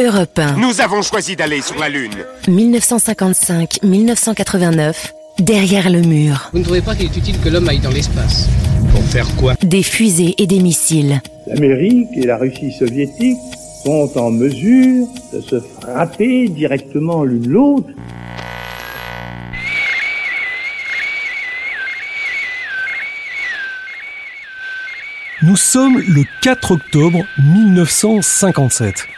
Europe 1. Nous avons choisi d'aller sur la Lune. 1955-1989, derrière le mur. Vous ne trouvez pas qu'il est utile que l'homme aille dans l'espace Pour faire quoi? Des fusées et des missiles. L'Amérique et la Russie soviétique sont en mesure de se frapper directement l'une l'autre. Nous sommes le 4 octobre 1957.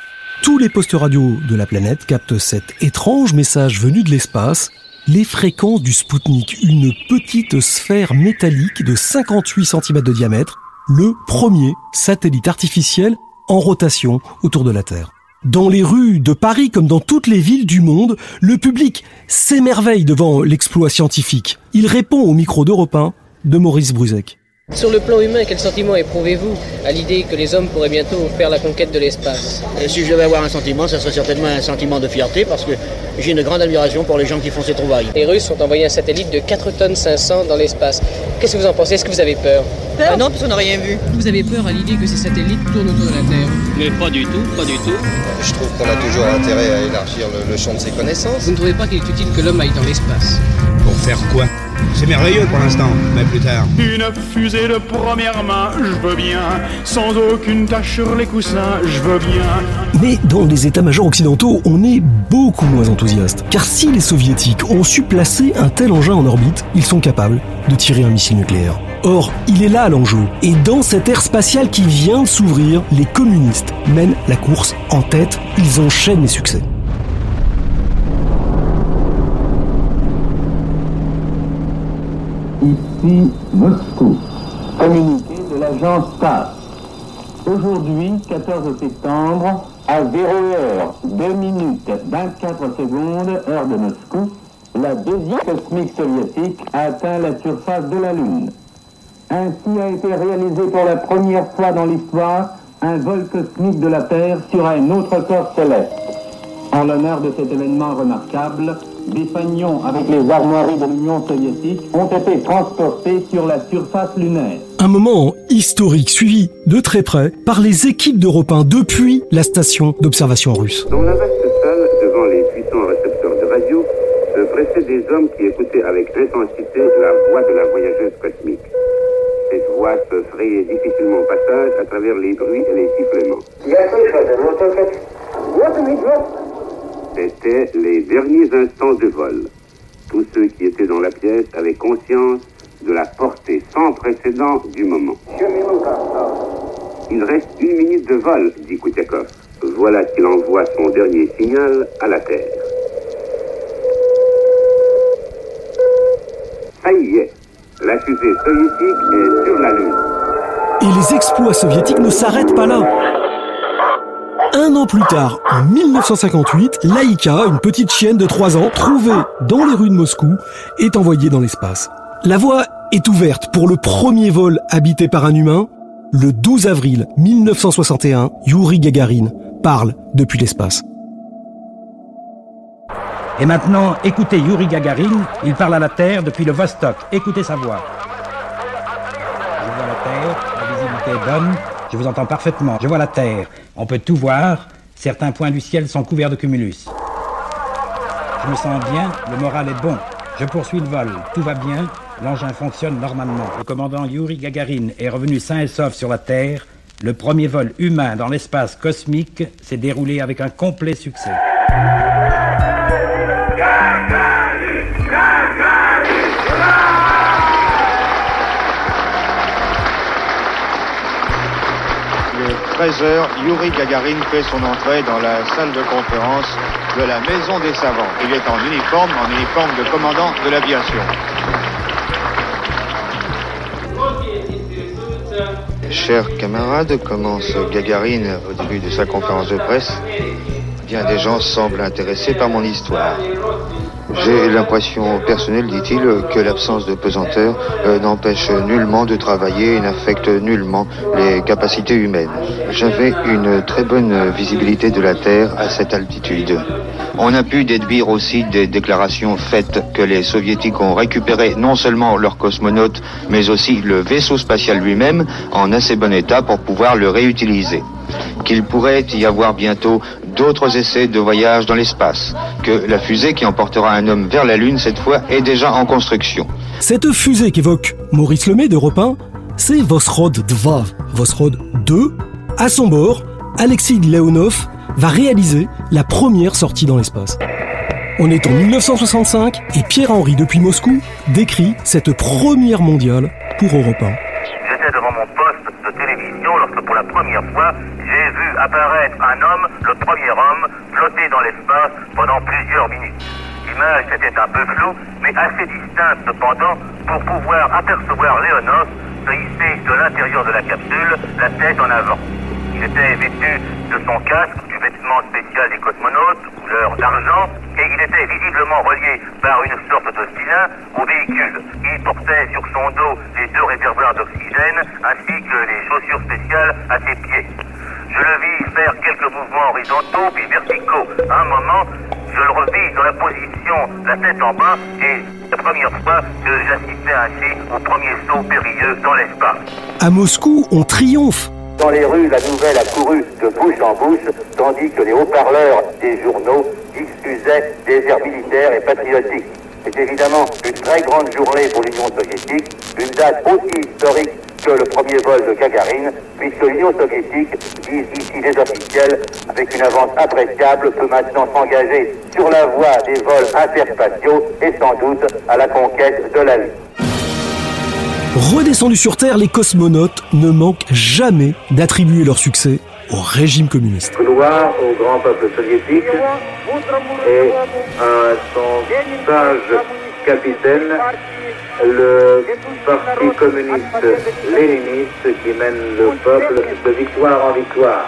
Tous les postes radio de la planète captent cet étrange message venu de l'espace, les fréquences du Spoutnik, une petite sphère métallique de 58 cm de diamètre, le premier satellite artificiel en rotation autour de la Terre. Dans les rues de Paris comme dans toutes les villes du monde, le public s'émerveille devant l'exploit scientifique. Il répond au micro d'Europe 1 de Maurice Bruzek. Sur le plan humain, quel sentiment éprouvez-vous à l'idée que les hommes pourraient bientôt faire la conquête de l'espace? Et si je devais avoir un sentiment, ce serait certainement un sentiment de fierté parce que j'ai une grande admiration pour les gens qui font ces trouvailles. Les Russes ont envoyé un satellite de 4 tonnes 500 dans l'espace. Qu'est-ce que vous en pensez? Est-ce que vous avez peur? Peur? Ah Non, parce qu'on n'a rien vu. Vous avez peur à l'idée que ces satellites tournent autour de la Terre? Mais pas du tout, pas du tout. Je trouve qu'on a toujours intérêt à élargir le, le champ de ses connaissances. Vous ne trouvez pas qu'il est utile que l'homme aille dans l'espace? Pour faire quoi? C'est merveilleux pour l'instant, mais plus tard. Une fusée de première main, je veux bien. Sans aucune tache sur les coussins, je veux bien. Mais dans les états-majors occidentaux, on est beaucoup moins enthousiaste. Car si les soviétiques ont su placer un tel engin en orbite, ils sont capables de tirer un missile nucléaire. Or, il est là l'enjeu. Et dans cette ère spatiale qui vient de s'ouvrir, les communistes mènent la course en tête. Ils enchaînent les succès. Ici Moscou. Communiqué de l'agence TASS. Aujourd'hui, 14 septembre, à 0h, 2 minutes 24 secondes, heure de Moscou, la deuxième cosmique soviétique a atteint la surface de la Lune. Ainsi a été réalisé pour la première fois dans l'histoire un vol cosmique de la Terre sur un autre corps céleste. En l'honneur de cet événement remarquable, des fanions avec les armoiries de l'Union soviétique ont été transportés sur la surface lunaire. Un moment historique suivi de très près par les équipes d'Europe 1 depuis la station d'observation russe. Dans la vaste salle, devant les puissants récepteurs de radio, se pressaient des hommes qui écoutaient avec intensité la voix de la voyageuse cosmique. Cette voix se frayait difficilement passage à travers les bruits et les sifflements. C'était les derniers instants de vol. Tous ceux qui étaient dans la pièce avaient conscience de la portée sans précédent du moment. Il reste une minute de vol, dit Koutekov. Voilà qu'il envoie son dernier signal à la Terre. Ça y est, la fusée soviétique est sur la Lune. Et les exploits soviétiques ne s'arrêtent pas là. Un an plus tard, en 1958, Laïka, une petite chienne de 3 ans, trouvée dans les rues de Moscou, est envoyée dans l'espace. La voie est ouverte pour le premier vol habité par un humain. Le 12 avril 1961, Yuri Gagarin parle depuis l'espace. Et maintenant, écoutez Yuri Gagarin, il parle à la Terre depuis le Vostok. Écoutez sa voix. Je vois la Terre, la visibilité est je vous entends parfaitement. Je vois la Terre. On peut tout voir. Certains points du ciel sont couverts de cumulus. Je me sens bien, le moral est bon. Je poursuis le vol. Tout va bien. L'engin fonctionne normalement. Le commandant Yuri Gagarin est revenu sain et sauf sur la Terre. Le premier vol humain dans l'espace cosmique s'est déroulé avec un complet succès. 13h, Yuri Gagarin fait son entrée dans la salle de conférence de la Maison des Savants. Il est en uniforme, en uniforme de commandant de l'aviation. Chers camarades, commence Gagarine au début de sa conférence de presse. Bien des gens semblent intéressés par mon histoire. J'ai l'impression personnelle, dit-il, que l'absence de pesanteur euh, n'empêche nullement de travailler et n'affecte nullement les capacités humaines. J'avais une très bonne visibilité de la Terre à cette altitude. On a pu déduire aussi des déclarations faites que les soviétiques ont récupéré non seulement leurs cosmonautes, mais aussi le vaisseau spatial lui-même en assez bon état pour pouvoir le réutiliser. qu'il pourrait y avoir bientôt d'autres essais de voyage dans l'espace, que la fusée qui emportera un homme vers la Lune cette fois est déjà en construction. Cette fusée qu'évoque Maurice Lemay d'Europe 1, c'est Vosrod 2, Vosrod 2. À son bord, Alexis Leonov va réaliser la première sortie dans l'espace. On est en 1965 et Pierre-Henri depuis Moscou décrit cette première mondiale pour Europe 1. J'étais devant mon poste de télévision lorsque pour la première fois j'ai vu apparaître un homme, le premier homme, flotter dans l'espace pendant plusieurs minutes. L'image était un peu floue, mais assez distincte cependant pour pouvoir apercevoir Léonov se hisser de l'intérieur de la capsule, la tête en avant. Il était vêtu de son casque, du vêtement spécial des cosmonautes, couleur d'argent, et il était visiblement relié par une sorte de filin au véhicule. Il portait sur son dos les deux réservoirs d'oxygène ainsi que les chaussures spéciales à ses pieds. Je le vis faire quelques mouvements horizontaux puis verticaux. À un moment, je le revis dans la position, la tête en bas, et la première fois que j'assistais ainsi au premier saut périlleux dans l'espace. À Moscou, on triomphe dans les rues, la nouvelle a couru de bouche en bouche, tandis que les haut-parleurs des journaux diffusaient des airs militaires et patriotiques. C'est évidemment une très grande journée pour l'Union soviétique, une date aussi historique que le premier vol de Gagarine, puisque l'Union soviétique, disent ici les officiels, avec une avance appréciable, peut maintenant s'engager sur la voie des vols interspatiaux et sans doute à la conquête de la Lune. Redescendus sur Terre, les cosmonautes ne manquent jamais d'attribuer leur succès au régime communiste. Gloire au grand peuple soviétique et à son sage capitaine, le parti communiste léniniste qui mène le peuple de victoire en victoire.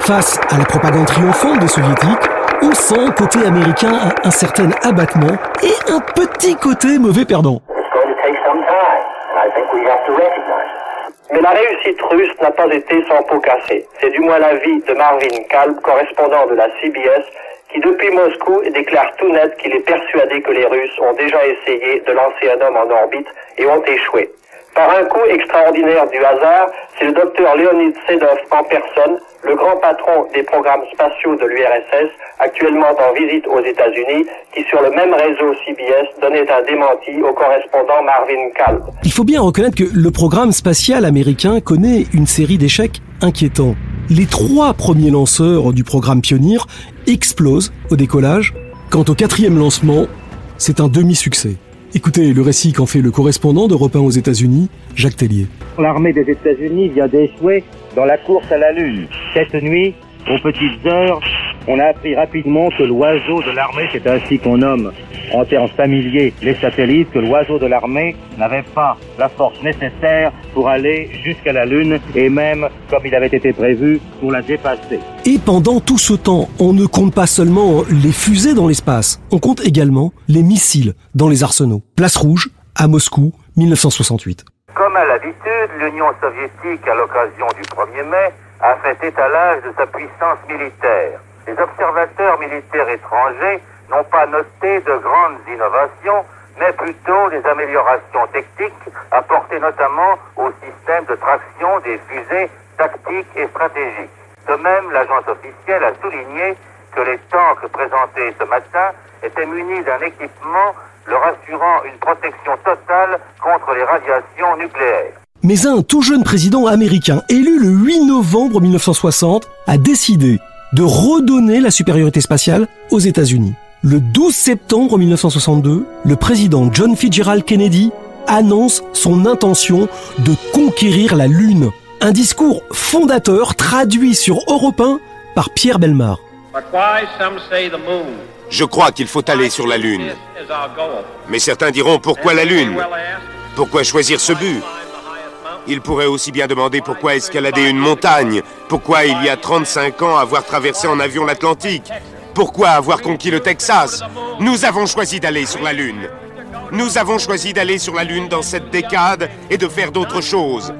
Face à la propagande triomphante des soviétiques, on sent côté américain un certain abattement et un petit côté mauvais perdant. Mais la réussite russe n'a pas été sans pot cassé. C'est du moins l'avis de Marvin Kalb, correspondant de la CBS, qui depuis Moscou déclare tout net qu'il est persuadé que les Russes ont déjà essayé de lancer un homme en orbite et ont échoué. Par un coup extraordinaire du hasard, c'est le docteur Leonid Sedov en personne, le grand patron des programmes spatiaux de l'URSS, actuellement en visite aux États-Unis, qui sur le même réseau CBS donnait un démenti au correspondant Marvin Kalb. Il faut bien reconnaître que le programme spatial américain connaît une série d'échecs inquiétants. Les trois premiers lanceurs du programme Pioneer explosent au décollage. Quant au quatrième lancement, c'est un demi-succès. Écoutez le récit qu'en fait le correspondant d'Europe 1 aux États-Unis, Jacques Tellier. L'armée des États-Unis vient d'échouer dans la course à la Lune. Cette nuit, aux petites heures, on a appris rapidement que l'oiseau de l'armée, c'est ainsi qu'on nomme en termes familiers les satellites, que l'oiseau de l'armée n'avait pas la force nécessaire pour aller jusqu'à la Lune et même, comme il avait été prévu, pour la dépasser. Et pendant tout ce temps, on ne compte pas seulement les fusées dans l'espace, on compte également les missiles dans les arsenaux. Place rouge, à Moscou, 1968. Comme à l'habitude, l'Union soviétique, à l'occasion du 1er mai, a fait étalage de sa puissance militaire. Les observateurs militaires étrangers n'ont pas noté de grandes innovations, mais plutôt des améliorations techniques apportées notamment au système de traction des fusées tactiques et stratégiques. De même, l'agence officielle a souligné que les tanks présentés ce matin étaient munis d'un équipement leur assurant une protection totale contre les radiations nucléaires. Mais un tout jeune président américain élu le 8 novembre 1960 a décidé de redonner la supériorité spatiale aux États-Unis. Le 12 septembre 1962, le président John Fitzgerald Kennedy annonce son intention de conquérir la Lune. Un discours fondateur traduit sur Europe 1 par Pierre Belmar. Je crois qu'il faut aller sur la Lune. Mais certains diront pourquoi la Lune? Pourquoi choisir ce but? Il pourrait aussi bien demander pourquoi escalader une montagne Pourquoi il y a 35 ans avoir traversé en avion l'Atlantique Pourquoi avoir conquis le Texas Nous avons choisi d'aller sur la Lune. Nous avons choisi d'aller sur la Lune dans cette décade et de faire d'autres choses.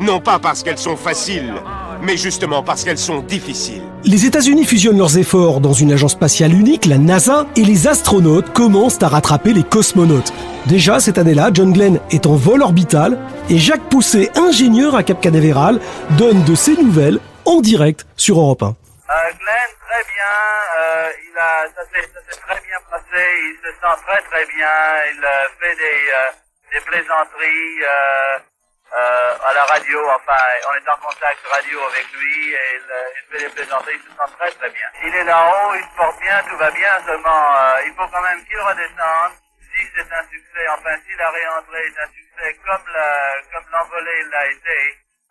Non pas parce qu'elles sont faciles, mais justement parce qu'elles sont difficiles. Les États-Unis fusionnent leurs efforts dans une agence spatiale unique, la NASA, et les astronautes commencent à rattraper les cosmonautes. Déjà cette année-là, John Glenn est en vol orbital et Jacques Pousset, ingénieur à Cap Canaveral, donne de ses nouvelles en direct sur Europe 1. Euh, Glenn, très bien. Euh, il a, ça s'est très bien passé. Il se sent très très bien. Il euh, fait des, euh, des plaisanteries euh, euh, à la radio. Enfin, on est en contact radio avec lui et il, euh, il fait des plaisanteries. Il se sent très très bien. Il est là-haut, il se porte bien, tout va bien. Seulement, euh, il faut quand même qu'il redescende. Si c'est un succès, enfin si la réentrée est un succès comme la, comme l'envolée l'a été,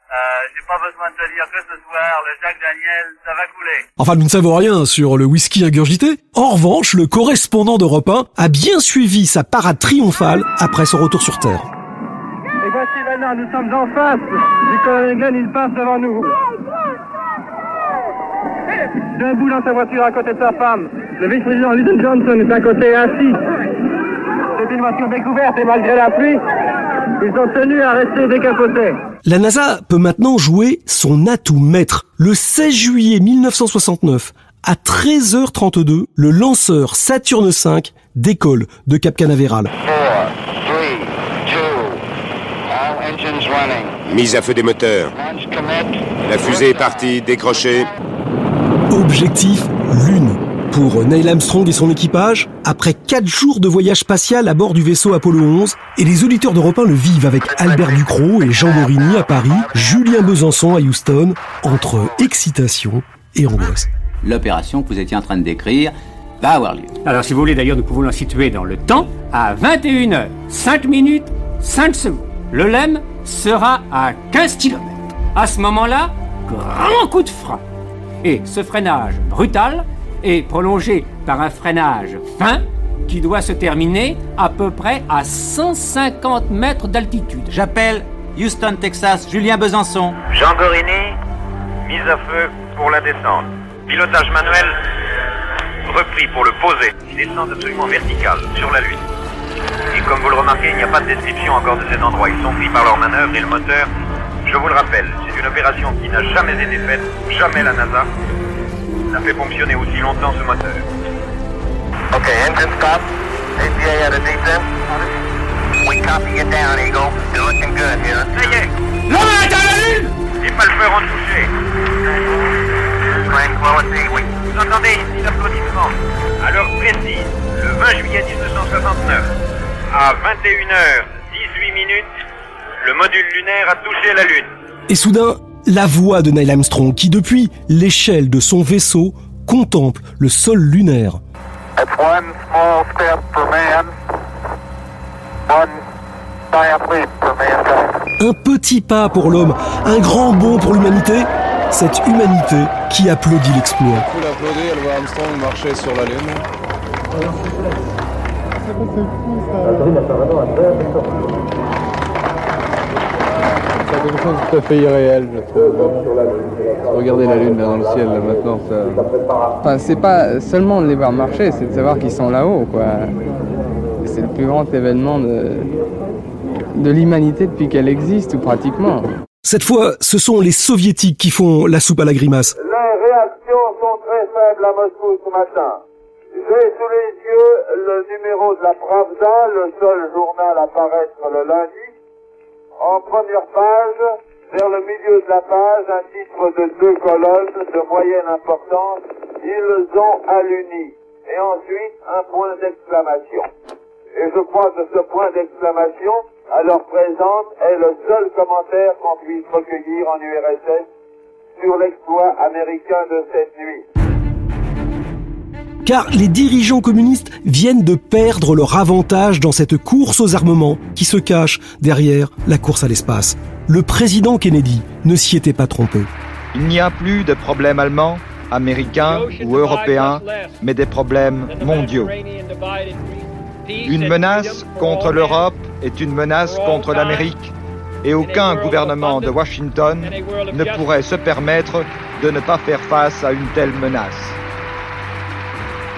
euh, j'ai pas besoin de te dire que ce soir, le Jacques Daniel, ça va couler. Enfin, nous ne savons rien sur le whisky ingurgité. En revanche, le correspondant d'Europe 1 a bien suivi sa parade triomphale après son retour sur Terre. Nous sommes en face du colonel Glenn, il passe devant nous. Debout dans sa voiture à côté de sa femme. Le vice-président Lyndon Johnson est à côté assis. C'est une voiture découverte et malgré la pluie, ils sont tenus à rester décapotés. La NASA peut maintenant jouer son atout maître. Le 16 juillet 1969, à 13h32, le lanceur Saturne V décolle de Cap Canaveral. Mise à feu des moteurs. La fusée est partie, décrochée. Objectif Lune. Pour Neil Armstrong et son équipage, après 4 jours de voyage spatial à bord du vaisseau Apollo 11, et les auditeurs d'Europe 1 le vivent avec Albert Ducrot et Jean Morini à Paris, Julien Besançon à Houston, entre excitation et angoisse. L'opération que vous étiez en train de décrire va avoir lieu. Alors, si vous voulez, d'ailleurs, nous pouvons la situer dans le temps à 21h, 5 minutes, 5 secondes. Le LEM sera à 15 km. À ce moment-là, grand coup de frein. Et ce freinage brutal est prolongé par un freinage fin qui doit se terminer à peu près à 150 mètres d'altitude. J'appelle Houston, Texas, Julien Besançon. Jean Gorini, mise à feu pour la descente. Pilotage manuel repris pour le poser. Descente absolument verticale sur la Lune. Et comme vous le remarquez, il n'y a pas de description encore de cet endroit. Ils sont pris par leur manœuvre et le moteur. Je vous le rappelle, c'est une opération qui n'a jamais été faite, jamais la NASA n'a fait fonctionner aussi longtemps ce moteur. Ok, engine stop. APA at a descent. We copy you down, Eagle. You're looking good here. Ça y est L'homme est à la Lune Les palpeurs ont touché. Tranquility, we... Vous entendez ici l'applaudissement À l'heure précise, le 20 juillet 1969, à 21h18 minutes, le module lunaire a touché la Lune. Et soudain, la voix de Neil Armstrong qui, depuis l'échelle de son vaisseau, contemple le sol lunaire. That's one small step for man, one giant leap for mankind. Un petit pas pour l'homme, un grand bond pour l'humanité. Cette humanité qui applaudit l'exploit. Faut l'applaudir, elle voit Armstrong marcher sur la Lune. C'est quelque chose de tout à fait irréel, je trouve. Regardez la Lune là, dans le ciel, là, maintenant, ça... Enfin, c'est pas seulement de les voir marcher, c'est de savoir qu'ils sont là-haut, quoi. C'est le plus grand événement de, de l'humanité depuis qu'elle existe, ou pratiquement. Cette fois, ce sont les soviétiques qui font la soupe à la grimace. Les réactions sont très faibles à Moscou ce matin. J'ai sous les yeux le numéro de la Pravda, le seul journal à paraître le lundi. En première page, vers le milieu de la page, un titre de deux colonnes de moyenne importance. Ils ont alluni. Et ensuite, un point d'exclamation. Et je crois que ce point d'exclamation, à l'heure présente, est le seul commentaire qu'on puisse recueillir en URSS sur l'exploit américain de cette nuit. Car les dirigeants communistes viennent de perdre leur avantage dans cette course aux armements qui se cache derrière la course à l'espace. Le président Kennedy ne s'y était pas trompé. Il n'y a plus de problèmes allemands, américains ou européens, mais des problèmes mondiaux. Une menace contre l'Europe est une menace contre l'Amérique et aucun gouvernement de Washington ne pourrait se permettre de ne pas faire face à une telle menace.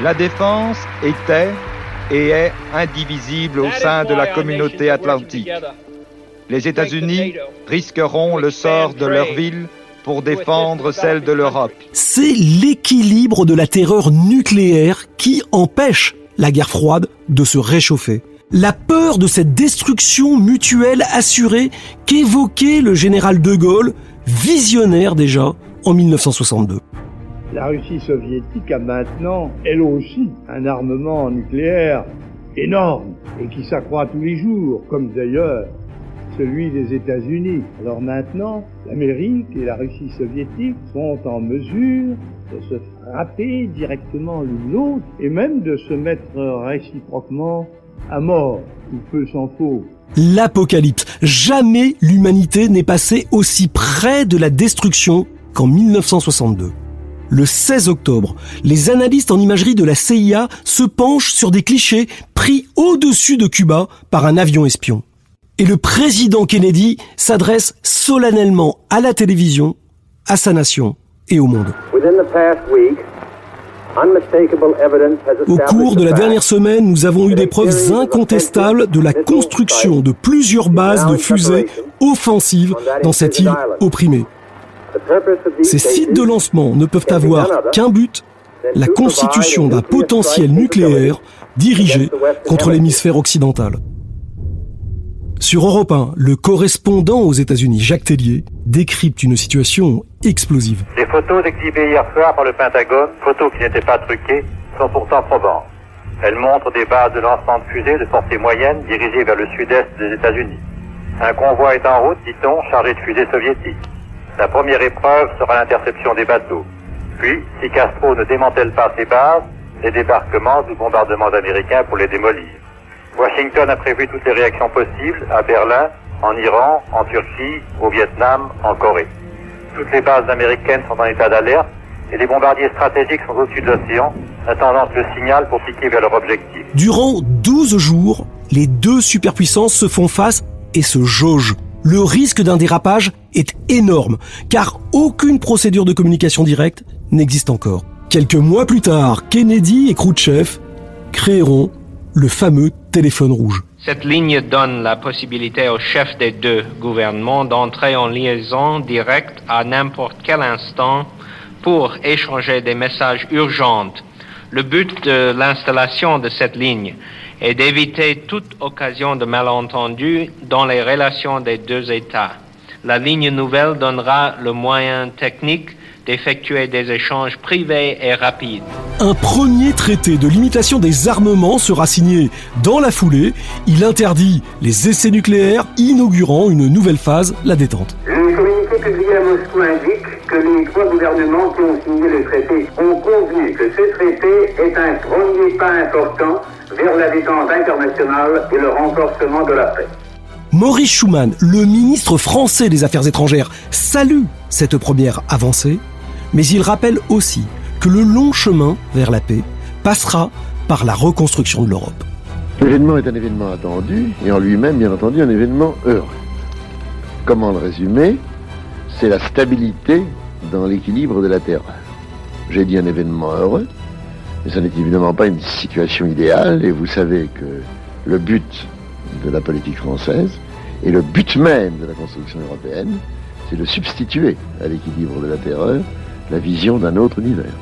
La défense était et est indivisible au sein de la communauté atlantique. Les États-Unis risqueront le sort de leur ville pour défendre celle de l'Europe. C'est l'équilibre de la terreur nucléaire qui empêche la guerre froide de se réchauffer. La peur de cette destruction mutuelle assurée qu'évoquait le général de Gaulle, visionnaire déjà, en 1962. La Russie soviétique a maintenant, elle aussi, un armement nucléaire énorme et qui s'accroît tous les jours, comme d'ailleurs celui des États-Unis. Alors maintenant, l'Amérique et la Russie soviétique sont en mesure de se frapper directement l'une l'autre et même de se mettre réciproquement à mort. Il peut s'en faut. L'apocalypse. Jamais l'humanité n'est passée aussi près de la destruction qu'en 1962. Le 16 octobre, les analystes en imagerie de la CIA se penchent sur des clichés pris au-dessus de Cuba par un avion espion. Et le président Kennedy s'adresse solennellement à la télévision, à sa nation et au monde. Au cours de la dernière semaine, nous avons eu des preuves incontestables de la construction de plusieurs bases de fusées offensives dans cette île opprimée. Ces sites de lancement ne peuvent avoir qu'un but, la constitution d'un potentiel nucléaire dirigé contre l'hémisphère occidental. Sur Europe 1, le correspondant aux États-Unis, Jacques Tellier, décrypte une situation explosive. Les photos exhibées hier soir par le Pentagone, photos qui n'étaient pas truquées, sont pourtant probantes. Elles montrent des bases de lancement de fusées de portée moyenne dirigées vers le sud-est des États-Unis. Un convoi est en route, dit-on, chargé de fusées soviétiques. La première épreuve sera l'interception des bateaux. Puis, si Castro ne démantèle pas ses bases, les débarquements ou bombardements américains pour les démolir. Washington a prévu toutes les réactions possibles à Berlin, en Iran, en Turquie, au Vietnam, en Corée. Toutes les bases américaines sont en état d'alerte et les bombardiers stratégiques sont au-dessus de l'océan, attendant le signal pour piquer vers leur objectif. Durant 12 jours, les deux superpuissances se font face et se jaugent. Le risque d'un dérapage est énorme, car aucune procédure de communication directe n'existe encore. Quelques mois plus tard, Kennedy et Khrouchtchev créeront le fameux téléphone rouge. Cette ligne donne la possibilité aux chefs des deux gouvernements d'entrer en liaison directe à n'importe quel instant pour échanger des messages urgents. Le but de l'installation de cette ligne est d'éviter toute occasion de malentendu dans les relations des deux États. La ligne nouvelle donnera le moyen technique d'effectuer des échanges privés et rapides. Un premier traité de limitation des armements sera signé dans la foulée. Il interdit les essais nucléaires, inaugurant une nouvelle phase, la détente. Le communiqué publié à Moscou indique que les trois gouvernements qui ont signé le traité ont convenu que ce traité est un premier pas important vers la détente internationale et le renforcement de la paix. Maurice Schumann, le ministre français des Affaires étrangères, salue cette première avancée, mais il rappelle aussi que le long chemin vers la paix passera par la reconstruction de l'Europe. L'événement est un événement attendu et en lui-même, bien entendu, un événement heureux. Comment le résumer? C'est la stabilité dans l'équilibre de la Terre. J'ai dit un événement heureux, mais ce n'est évidemment pas une situation idéale et vous savez que le but de la politique française et le but même de la construction européenne, c'est de substituer à l'équilibre de la terreur la vision d'un autre univers.